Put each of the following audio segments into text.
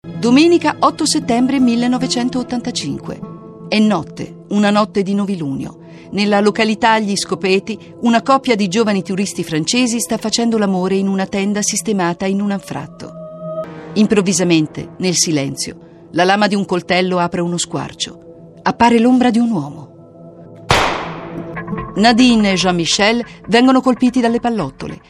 Domenica 8 settembre 1985. È notte, una notte di novilunio. Nella località Gli Scopeti, una coppia di giovani turisti francesi sta facendo l'amore in una tenda sistemata in un anfratto. Improvvisamente, nel silenzio, la lama di un coltello apre uno squarcio. Appare l'ombra di un uomo. Nadine e Jean-Michel vengono colpiti dalle pallottole.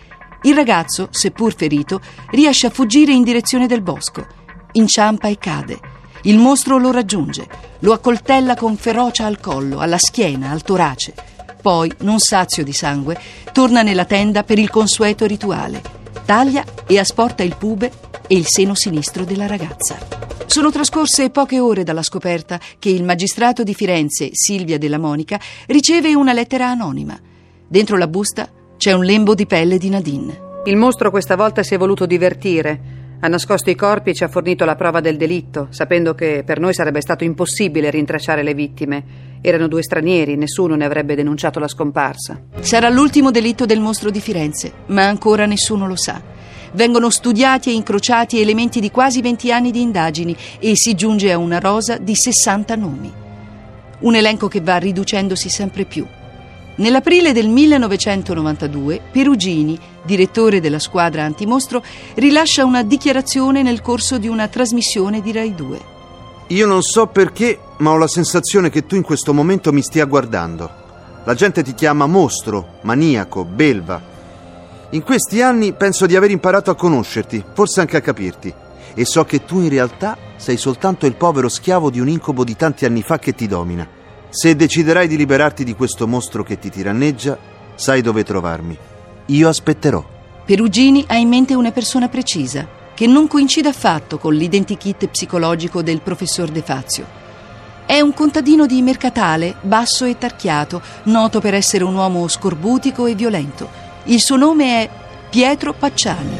Il ragazzo, seppur ferito, riesce a fuggire in direzione del bosco inciampa e cade. Il mostro lo raggiunge, lo accoltella con ferocia al collo, alla schiena, al torace. Poi, non sazio di sangue, torna nella tenda per il consueto rituale. Taglia e asporta il pube e il seno sinistro della ragazza. Sono trascorse poche ore dalla scoperta che il magistrato di Firenze, Silvia della Monica, riceve una lettera anonima. Dentro la busta c'è un lembo di pelle di Nadine. Il mostro questa volta si è voluto divertire. Ha nascosto i corpi e ci ha fornito la prova del delitto, sapendo che per noi sarebbe stato impossibile rintracciare le vittime. Erano due stranieri, nessuno ne avrebbe denunciato la scomparsa. Sarà l'ultimo delitto del mostro di Firenze, ma ancora nessuno lo sa. Vengono studiati e incrociati elementi di quasi 20 anni di indagini e si giunge a una rosa di 60 nomi. Un elenco che va riducendosi sempre più. Nell'aprile del 1992 Perugini, direttore della squadra antimostro, rilascia una dichiarazione nel corso di una trasmissione di Rai 2. Io non so perché, ma ho la sensazione che tu in questo momento mi stia guardando. La gente ti chiama mostro, maniaco, belva. In questi anni penso di aver imparato a conoscerti, forse anche a capirti. E so che tu in realtà sei soltanto il povero schiavo di un incubo di tanti anni fa che ti domina. Se deciderai di liberarti di questo mostro che ti tiranneggia, sai dove trovarmi. Io aspetterò. Perugini ha in mente una persona precisa, che non coincide affatto con l'identikit psicologico del professor De Fazio. È un contadino di mercatale, basso e tarchiato, noto per essere un uomo scorbutico e violento. Il suo nome è Pietro Pacciani.